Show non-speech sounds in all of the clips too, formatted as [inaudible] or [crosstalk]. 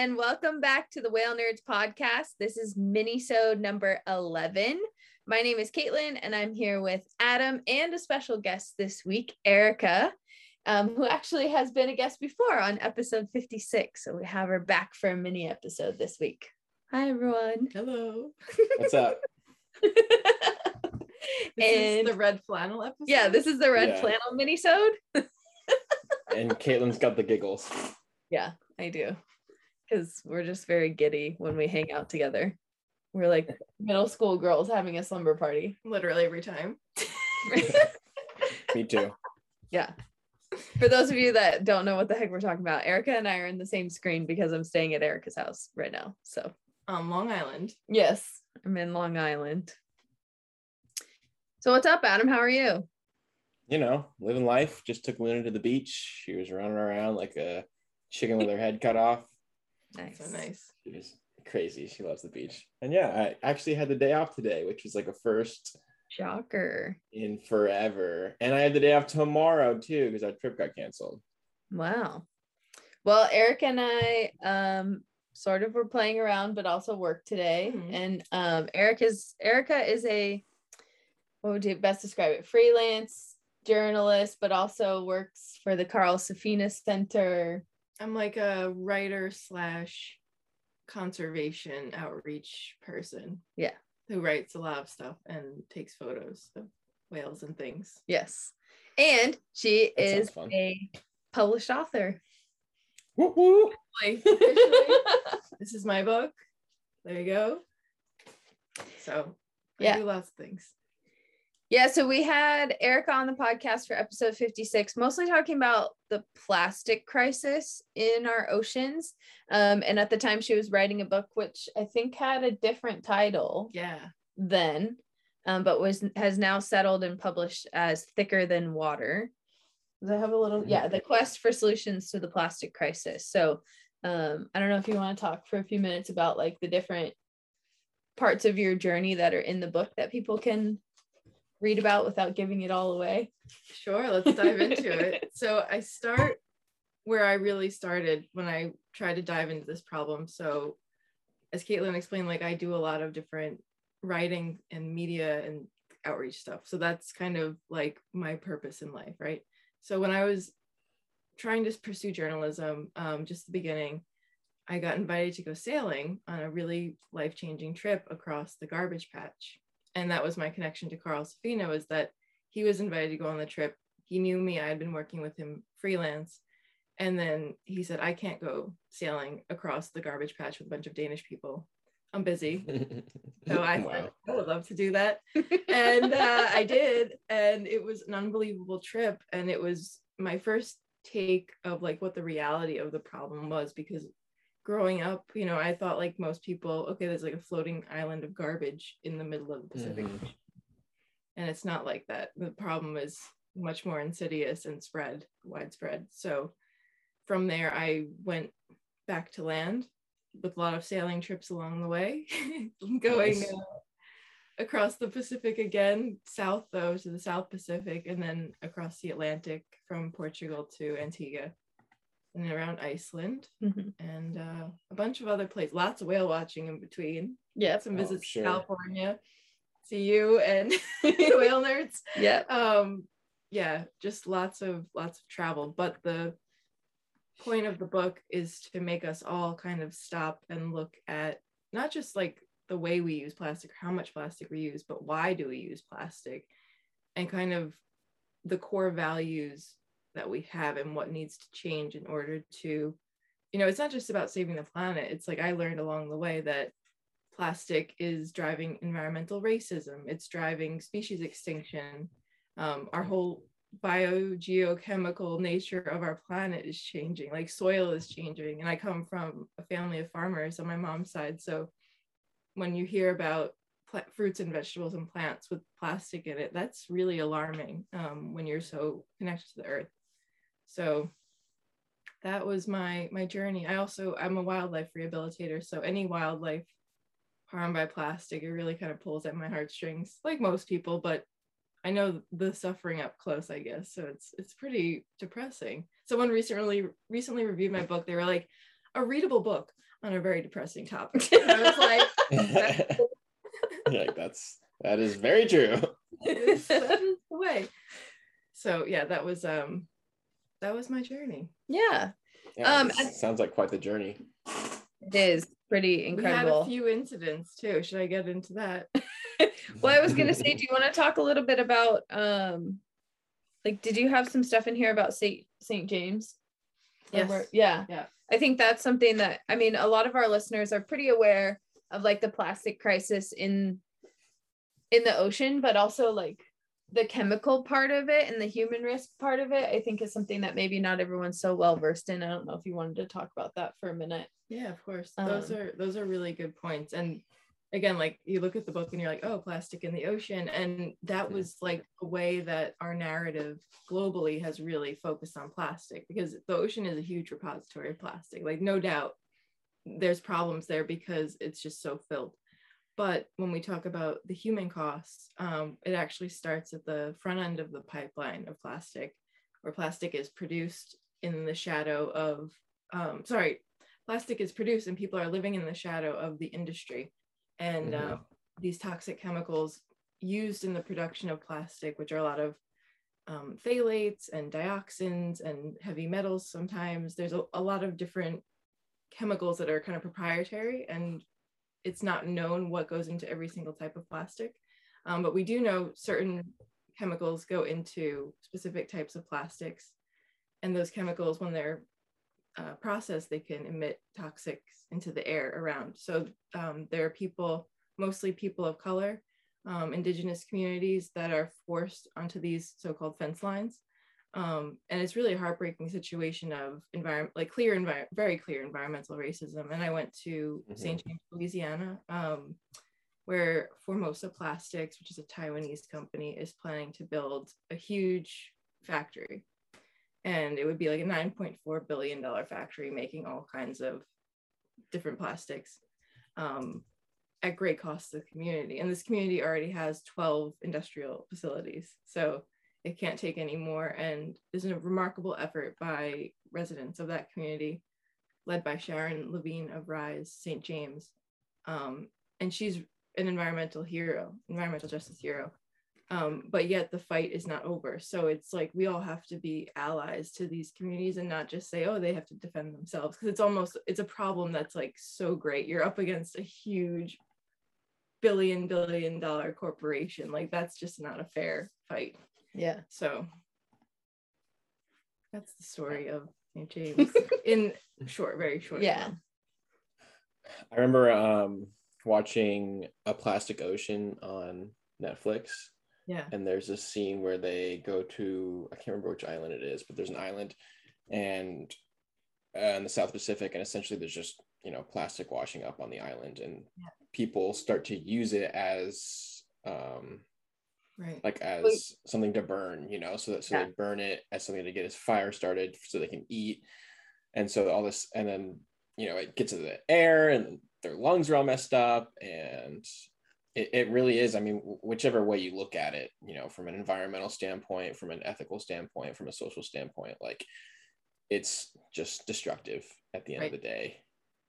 and welcome back to the Whale Nerds podcast. This is mini-sode number 11. My name is Caitlin, and I'm here with Adam and a special guest this week, Erica, um, who actually has been a guest before on episode 56. So we have her back for a mini episode this week. Hi, everyone. Hello. What's up? [laughs] This And- is the red flannel episode. yeah, this is the red Yeah. flannel mini-sode. [laughs] And Caitlin's got the giggles. Yeah, I do. Because we're just very giddy when we hang out together. We're like [laughs] middle school girls having a slumber party. literally every time. [laughs] [laughs] Me too. yeah. For those of you that don't know what the heck we're talking about, Erica and I are in the same screen because I'm staying at Erica's house right now. So, Um, Long Island. yes, I'm in Long Island. So, what's up, Adam? How are you? You know, living life. Just took Luna to the beach. She was running around like a chicken with her head cut off. Nice. So nice. She was crazy. She loves the beach. And yeah, I actually had the day off today, which was like a first Shocker. in forever. And I had the day off tomorrow too because our trip got canceled. Wow. Well, Eric and I um sort of were playing around but also work today. Mhm. And um Eric is Erica is a what would you best describe it? Freelance journalist, but also works for the Carl Safina Center. I'm like a writer slash conservation outreach person. Yeah. Who writes a lot of stuff and takes photos of whales and things. Yes. And she That sounds is a published author. Woo woo. Like, officially, [laughs] this is my book. There you go. So I Yeah. do lots of things. Yeah, so we had Erica on the podcast for episode 56, mostly talking about the plastic crisis in our oceans. Um, and at the time, she was writing a book which I think had a different title Yeah. then, um, but was has now settled and published as Thicker Than Water. Does I have a little? Yeah, the quest for solutions to the plastic crisis. So um, I don't know if you want to talk for a few minutes about like the different parts of your journey that are in the book that people can read about without giving it all away. Sure, let's dive into it. [laughs] So I start where I really started when I tried to dive into this problem. So as Caitlin explained, like I do a lot of different writing and media and outreach stuff. So that's kind of like my purpose in life, right? So when I was trying to pursue journalism, um, just the beginning, I got invited to go sailing on a really life-changing trip across the garbage patch. And that was my connection to Carl Safina was that he was invited to go on the trip. He knew me. I had been working with him freelance. And then he said, I can't go sailing across the garbage patch with a bunch of Danish people. I'm busy. [laughs] So I wow. said, I would love to do that. [laughs] And uh, I did. And it was an unbelievable trip. And it was my first take of like what the reality of the problem was because growing up, you know, I thought like most people, okay, there's like a floating island of garbage in the middle of the Pacific Mhm. And it's not like that. The problem is much more insidious and spread, widespread. So from there, I went back to land with a lot of sailing trips along the way, [laughs] going Nice. uh, across the Pacific again, south though to the South Pacific, and then across the Atlantic from Portugal to Antigua and around Iceland Mhm. and uh, a bunch of other places. Lots of whale watching in between. Yep. Some Oh, visits sure. to California. See you and [laughs] the [laughs] whale nerds Yeah. um yeah just lots of lots of travel but the point of the book is to make us all kind of stop and look at not just like the way we use plastic how much plastic we use but why do we use plastic and kind of the core values that we have and what needs to change in order to you know it's not just about saving the planet. It's like i learned along the way that plastic is driving environmental racism. It's driving species extinction. Um, our whole biogeochemical nature of our planet is changing. Like soil is changing. And i come from a family of farmers on my mom's side. So when you hear about fruits and vegetables and plants with plastic in it that's really alarming um, when you're so connected to the earth so that was my my journey i also i'm a wildlife rehabilitator so any wildlife harmed by plastic it really kind of pulls at my heartstrings like most people but I know the suffering up close, I guess. So it's it's pretty depressing. Someone recently recently reviewed my book. They were like, a readable book. on a very depressing topic. [laughs] And I was like, [laughs] like that's that is very true. [laughs] that is the way. So yeah, that was um that was my journey. yeah, Yeah, Um, this sounds like quite the journey. it is pretty incredible. We had a few incidents too. Should I get into that? [laughs] well, I was gonna say, do you want to talk a little bit about um like did you have some stuff in here about Saint Saint James? Or Yes. where- yeah. Yeah. I think that's something that I mean a lot of our listeners are pretty aware of like the plastic crisis in in the ocean, but also like the chemical part of it and the human risk part of it, I think is something that maybe not everyone's so well versed in. I don't know if you wanted to talk about that for a minute. Yeah, of course. those Um, are those are really good points. And again, like you look at the book and you're like, oh, plastic in the ocean. And that was like a way that our narrative globally has really focused on plastic because the ocean is a huge repository of plastic. Like, no doubt there's problems there because it's just so filled. But when we talk about the human costs, um, it actually starts at the front end of the pipeline of plastic, where plastic is produced in the shadow of, um, sorry, plastic is produced and people are living in the shadow of the industry. And Mhm. uh, these toxic chemicals used in the production of plastic, which are a lot of um, phthalates and dioxins and heavy metals sometimes, there's a, a lot of different chemicals that are kind of proprietary and it's not known what goes into every single type of plastic. Um, but we do know certain chemicals go into specific types of plastics. And those chemicals, when they're uh, processed, they can emit toxics into the air around. So um, there are people, mostly people of color, um, indigenous communities that are forced onto these so-called fence lines. Um, and it's really a heartbreaking situation of environment, like clear, envi- very clear environmental racism. And I went to Mhm. St. James, Louisiana, um, where Formosa Plastics, which is a Taiwanese company, is planning to build a huge factory. And it would be like a $9.4 billion factory making all kinds of different plastics um, at great cost to the community. And this community already has 12 industrial facilities. So it can't take any more. And there's a remarkable effort by residents of that community, led by Sharon Lavigne of Rise St. James. Um, and she's an environmental hero, environmental justice hero. Um, but yet the fight is not over. So it's like we all have to be allies to these communities and not just say, oh, they have to defend themselves. Because it's almost it's a problem that's like so great. You're up against a huge billion billion dollar corporation. Like that's just not a fair fight. Yeah. So that's the story of St. James in [laughs] short, very short. Yeah. form. I remember um watching a plastic ocean on Netflix Yeah. and there's this scene where they go to I can't remember which island it is, but there's an island and uh, in the South Pacific, and essentially there's just you know plastic washing up on the island, and Yeah. people start to use it as um Right. like as something to burn, you know, so that so Yeah. they burn it as something to get his fire started so they can eat, and so all this, and then you know it gets to the air and their lungs are all messed up and it, it really is i mean whichever way you look at it you know from an environmental standpoint from an ethical standpoint from a social standpoint like it's just destructive at the end Right. of the day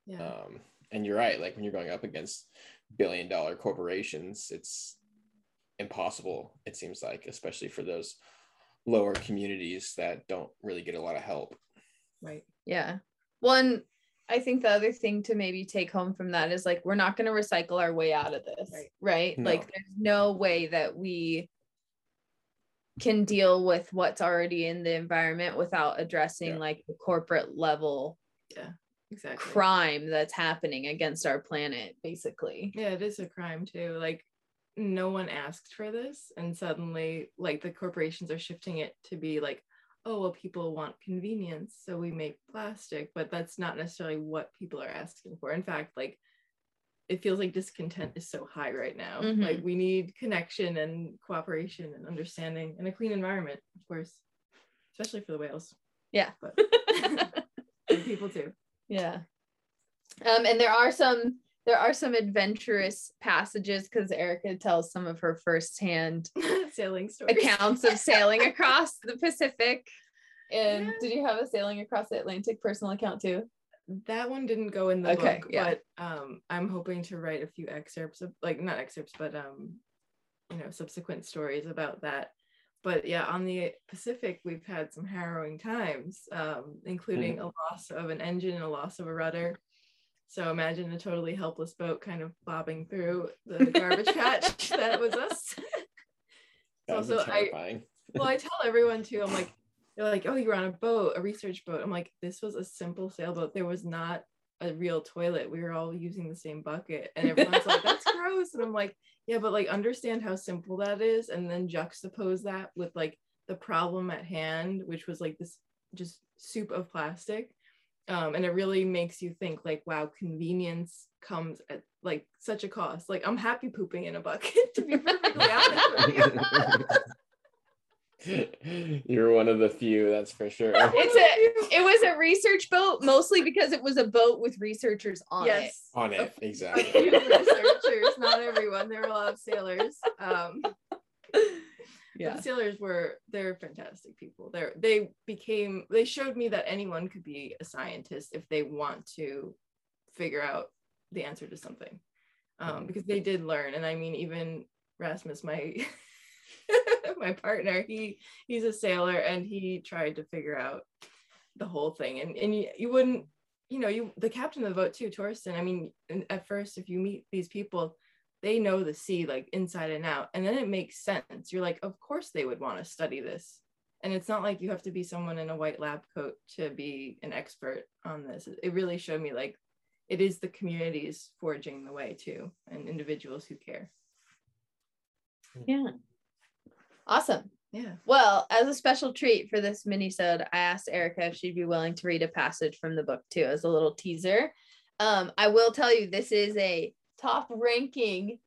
Yeah. um, and you're right like when you're going up against billion dollar corporations it's impossible it seems like especially for those lower communities that don't really get a lot of help right. Yeah. One, I think the other thing to maybe take home from that is like, we're not going to recycle our way out of this, Right. right? No. Like, there's no way that we can deal with what's already in the environment without addressing Yeah. like the corporate level Exactly. crime that's happening against our planet, basically. Yeah, it is a crime too. Like no one asked for this and suddenly like the corporations are shifting it to be like, oh well people want convenience, so we make plastic, but that's not necessarily what people are asking for. In fact, like it feels like discontent is so high right now. Mhm. Like we need connection and cooperation and understanding and a clean environment, of course, especially for the whales. Yeah. But [laughs] people too. Yeah. Um, and there are some there are some adventurous passages because Erica tells some of her firsthand [laughs] Sailing stories. accounts of sailing [laughs] across the Pacific. And Yeah. did you have a sailing across the Atlantic personal account too? that one didn't go in the Okay, book, yeah. but um, I'm hoping to write a few excerpts of like not excerpts, but um, you know, subsequent stories about that. But yeah, on the Pacific, we've had some harrowing times, um, including a loss of an engine and a loss of a rudder. So imagine a totally helpless boat kind of bobbing through the [laughs] garbage patch that was us. [laughs] That be Also, I- well, I tell everyone too. I'm like, they're like, oh, you were on a boat, a research boat. I'm like, this was a simple sailboat. There was not a real toilet. We were all using the same bucket, and everyone's like, that's [laughs] gross. And I'm like, yeah, but like, understand how simple that is, and then juxtapose that with like the problem at hand, which was like this just soup of plastic. Um, and it really makes you think like, wow, convenience comes at like such a cost. Like, I'm happy pooping in a bucket, [laughs] to be perfectly honest with you. [laughs] You're one of the few, that's for sure. [laughs] It's a it was a research boat mostly because it was a boat with researchers on it. On it, exactly. researchers, not everyone. There were a lot of sailors. Um, but Yeah. the sailors were they're fantastic people. They're they became they showed me that anyone could be a scientist if they want to figure out the answer to something. Um, because they did learn, and I mean even Rasmus, my [laughs] my partner, he he's a sailor and he tried to figure out the whole thing. And and you, you wouldn't, you know, you the captain of the boat too, Torsten. I mean, at first, if you meet these people, they know the sea like inside and out and then it makes sense you're like of course they would want to study this and it's not like you have to be someone in a white lab coat to be an expert on this it really showed me like it is the communities forging the way too and individuals who care Yeah. Awesome. yeah Well, as a special treat for this mini-sode, I asked Erica if she'd be willing to read a passage from the book too, as a little teaser. Um, I will tell you this is a top ranking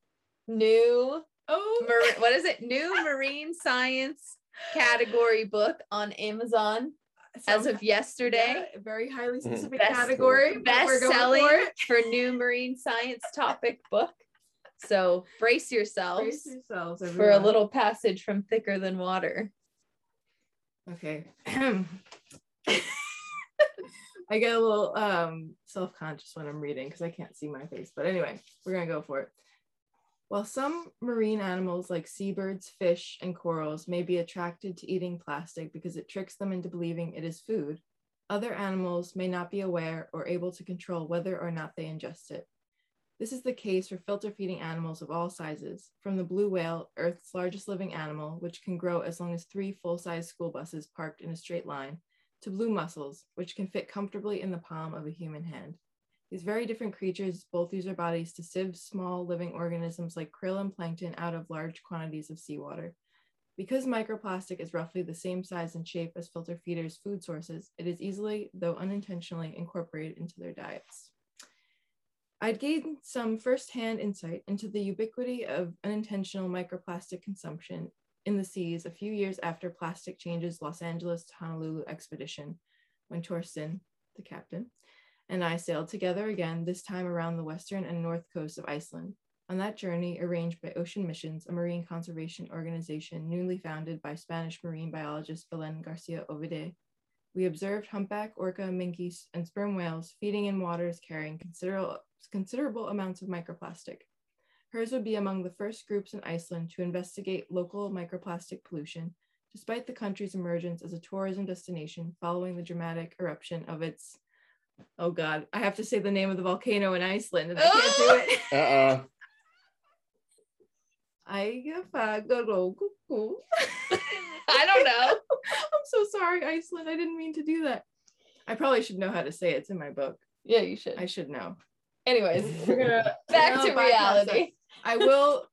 new oh mar- what is it? New [laughs] marine science category book on Amazon as of yesterday. yeah, very highly Mhm. specific Best- category Best selling for [laughs] for new marine science topic book. So brace yourselves Brace yourselves, for a little passage from Thicker Than Water. Okay. [clears throat] I get a little um self-conscious when I'm reading because I can't see my face. But anyway, we're gonna go for it. While some marine animals like seabirds, fish, and corals may be attracted to eating plastic because it tricks them into believing it is food, other animals may not be aware or able to control whether or not they ingest it. This is the case for filter feeding animals of all sizes, from the blue whale, Earth's largest living animal, which can grow as long as three full size school buses parked in a straight line, to blue mussels, which can fit comfortably in the palm of a human hand. These very different creatures both use their bodies to sieve small living organisms like krill and plankton out of large quantities of seawater. Because microplastic is roughly the same size and shape as filter feeders' food sources, it is easily, though unintentionally, incorporated into their diets. I'd gained some firsthand insight into the ubiquity of unintentional microplastic consumption in the seas a few years after Plastic Change's Los Angeles to Honolulu expedition, when Torsten, the captain, and I sailed together again, this time around the western and north coast of Iceland. On that journey, arranged by Ocean Missions, a marine conservation organization newly founded by Spanish marine biologist Belen Garcia Ovide, we observed humpback, orca, minkies, and sperm whales feeding in waters carrying considerable, considerable amounts of microplastic. Hers would be among the first groups in Iceland to investigate local microplastic pollution, despite the country's emergence as a tourism destination following the dramatic eruption of its. Oh God, I have to say the name of the volcano in Iceland, and I can't do it. Uh oh. Eyjafjallajökull. I don't know. [laughs] I'm so sorry, Iceland. I didn't mean to do that. I probably should know how to say it. It's in my book. Yeah, you should. I should know. Anyways, [laughs] We're gonna back to reality. I will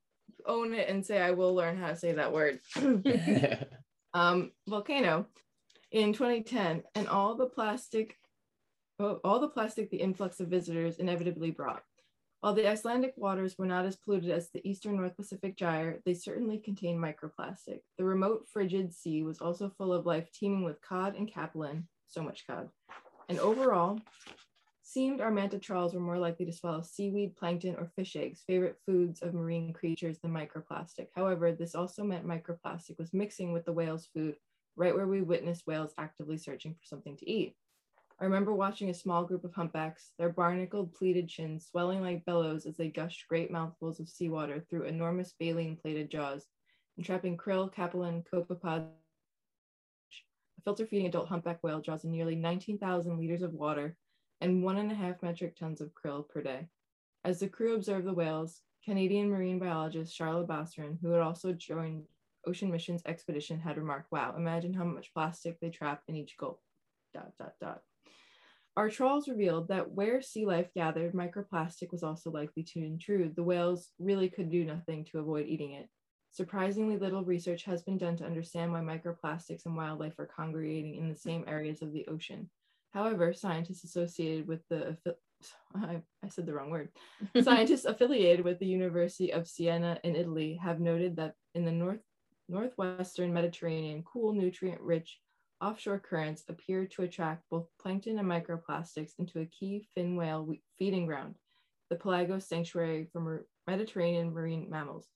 own it and say I will learn how to say that word. [laughs] [laughs] um, volcano in 2010, and all the plastic, oh, all the plastic the influx of visitors inevitably brought. While the Icelandic waters were not as polluted as the eastern North Pacific gyre, they certainly contained microplastic. The remote frigid sea was also full of life teeming with cod and capelin, so much cod. And overall, seemed our manta trawls were more likely to swallow seaweed, plankton, or fish eggs, favorite foods of marine creatures than microplastic. However, this also meant microplastic was mixing with the whale's food, right where we witnessed whales actively searching for something to eat. I remember watching a small group of humpbacks, their barnacled pleated chins swelling like bellows as they gushed great mouthfuls of seawater through enormous baleen plated jaws, entrapping krill, capelin, copepod. A filter feeding adult humpback whale draws in nearly 19,000 liters of water and one and a half metric tons of krill per day. As the crew observed the whales, Canadian marine biologist Charla Basran, who had also joined Ocean Mission's expedition, had remarked, wow, imagine how much plastic they trap in each gulp. Dot, dot, dot. Our trawls revealed that where sea life gathered, microplastic was also likely to intrude. The whales really could do nothing to avoid eating it. Surprisingly little research has been done to understand why microplastics and wildlife are congregating in the same areas of the ocean. However, scientists associated with the [laughs] I, I said the wrong word. [laughs] Scientists affiliated with the University of Siena in Italy have noted that in the north northwestern Mediterranean, cool, nutrient-rich offshore currents appear to attract both plankton and microplastics into a key fin whale feeding ground, the Pelagos Sanctuary for Mediterranean marine mammals.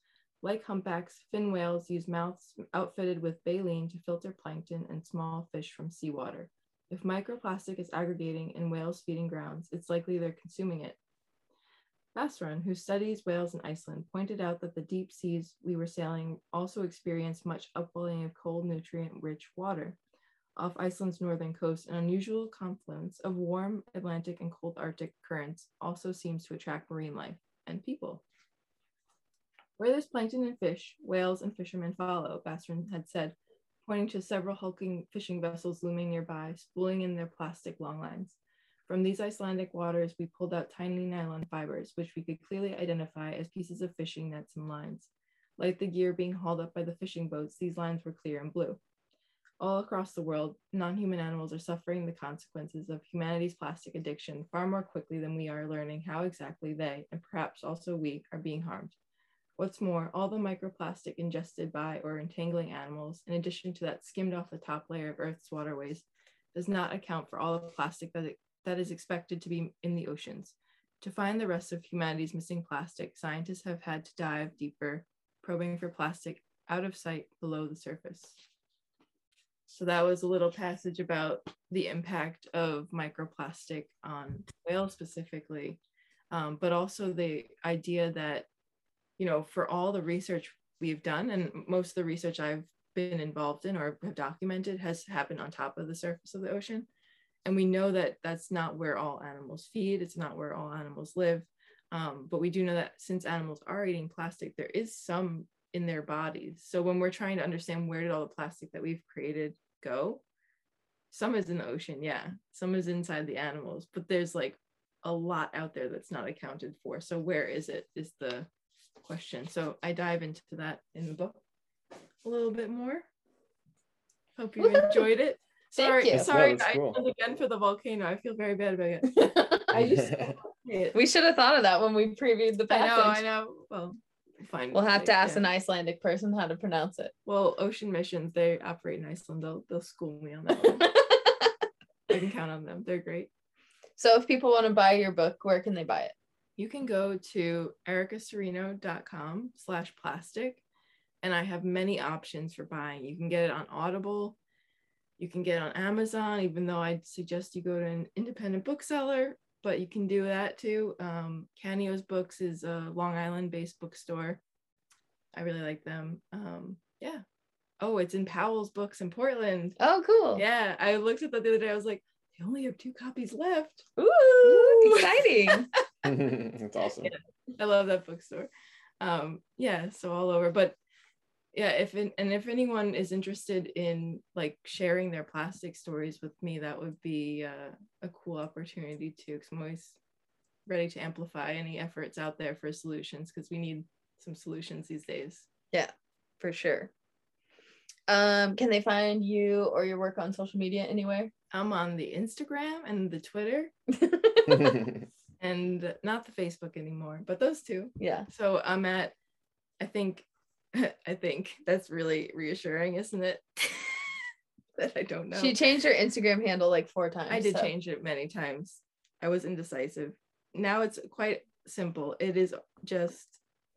Like humpbacks, fin whales use mouths outfitted with baleen to filter plankton and small fish from seawater. If microplastic is aggregating in whales' feeding grounds, it's likely they're consuming it. Basran, who studies whales in Iceland, pointed out that the deep seas we were sailing also experienced much upwelling of cold, nutrient-rich water. Off Iceland's northern coast, an unusual confluence of warm Atlantic and cold Arctic currents also seems to attract marine life and people. Where there's plankton and fish, whales and fishermen follow, Basran had said, pointing to several hulking fishing vessels looming nearby, spooling in their plastic longlines. From these Icelandic waters, we pulled out tiny nylon fibers, which we could clearly identify as pieces of fishing nets and lines. Like the gear being hauled up by the fishing boats, these lines were clear and blue. All across the world, non human animals are suffering the consequences of humanity's plastic addiction far more quickly than we are learning how exactly they, and perhaps also we, are being harmed. What's more, all the microplastic ingested by or entangling animals, in addition to that skimmed off the top layer of Earth's waterways, does not account for all the plastic that, it, that is expected to be in the oceans. To find the rest of humanity's missing plastic, scientists have had to dive deeper, probing for plastic out of sight below the surface. So that was a little passage about the impact of microplastic on whales specifically, um, but also the idea that you know, for all the research we've done, and most of the research I've been involved in or have documented has happened on top of the surface of the ocean. And we know that that's not where all animals feed, it's not where all animals live. Um, but we do know that since animals are eating plastic, there is some in their bodies. So when we're trying to understand where did all the plastic that we've created go, some is in the ocean, yeah, some is inside the animals, but there's like a lot out there that's not accounted for. So where is it? Is the question. So I dive into that in the book a little bit more. Hope you Woo-hoo! enjoyed it. Sorry, you. sorry, I cool. again for the volcano. I feel very bad about it. [laughs] I just [laughs] we should have thought of that when we previewed the passage. I know, I know. Well, fine. We'll have to ask yeah. an Icelandic person how to pronounce it. Well, Ocean Missions, they operate in Iceland. They'll they'll school me on that. [laughs] I can count on them. They're great. So if people want to buy your book, where can they buy it? You can go to ericacirino.com slash plastic and I have many options for buying. You can get it on Audible, you can get it on Amazon, even though I'd suggest you go to an independent bookseller, but you can do that too. Um, Canio's Books is a Long Island based bookstore. I really like them. Um, yeah. Oh, it's in Powell's Books in Portland. Oh, cool. Yeah. I looked at that the other day. I was like, they only have two copies left. Ooh, Ooh. exciting. [laughs] [laughs] That's awesome. Yeah, I love that bookstore. Um, yeah, so all over. But yeah, if and if anyone is interested in like sharing their plastic stories with me, that would be uh, a cool opportunity too. Because I'm always ready to amplify any efforts out there for solutions because we need some solutions these days. Yeah, for sure. Um, can they find you or your work on social media anywhere? I'm on the Instagram and the Twitter. [laughs] [laughs] and not the Facebook anymore, but those two. Yeah. So I'm at, I think, [laughs] I think that's really reassuring, isn't it? [laughs] that I don't know. She changed her Instagram handle like four times. I did so. change it many times. I was indecisive. Now it's quite simple. It is just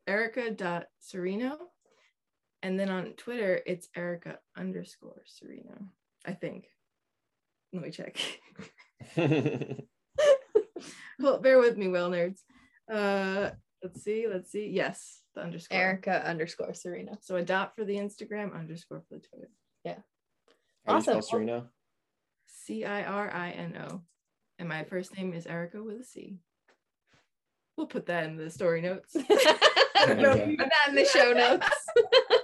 Erica.Cirino. And then on Twitter, it's Erica underscore Cirino, I think. let me check. [laughs] [laughs] well, bear with me, whale nerds. Uh, let's see, let's see. Yes, the underscore. Erica underscore Cirino. So a dot for the Instagram, underscore for the Twitter. How do you spell Awesome. Cirino? C I R I N O. And my first name is Erica with a C. We'll put that in the story notes. I don't know. Okay. Put that in the show notes. [laughs]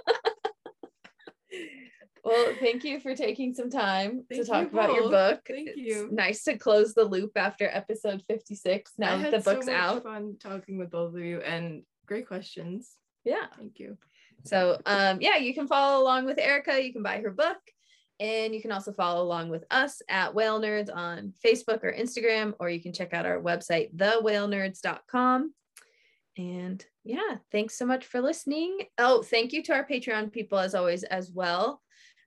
well, thank you for taking some time to talk about your book. Thank It's you. Nice to close the loop after episode 56 now that the book's so much out. fun talking with both of you and great questions. Yeah. Thank you. So um yeah, you can follow along with Erica. You can buy her book. And you can also follow along with us at Whale Nerds on Facebook or Instagram, or you can check out our website, thewhalenerds.com. And yeah, thanks so much for listening. Oh, thank you to our Patreon people as always as well.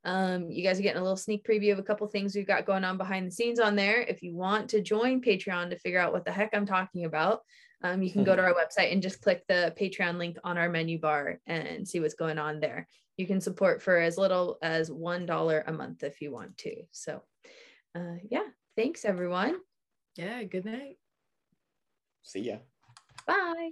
Um, you guys are getting a little sneak preview of a couple things we've got going on behind the scenes on there. If you want to join Patreon to figure out what the heck I'm talking about, um, you can go to our website and just click the Patreon link on our menu bar and see what's going on there. You can support for as little as $1 a month if you want to. So, uh, yeah, thanks everyone. Yeah, good night. See ya. Bye.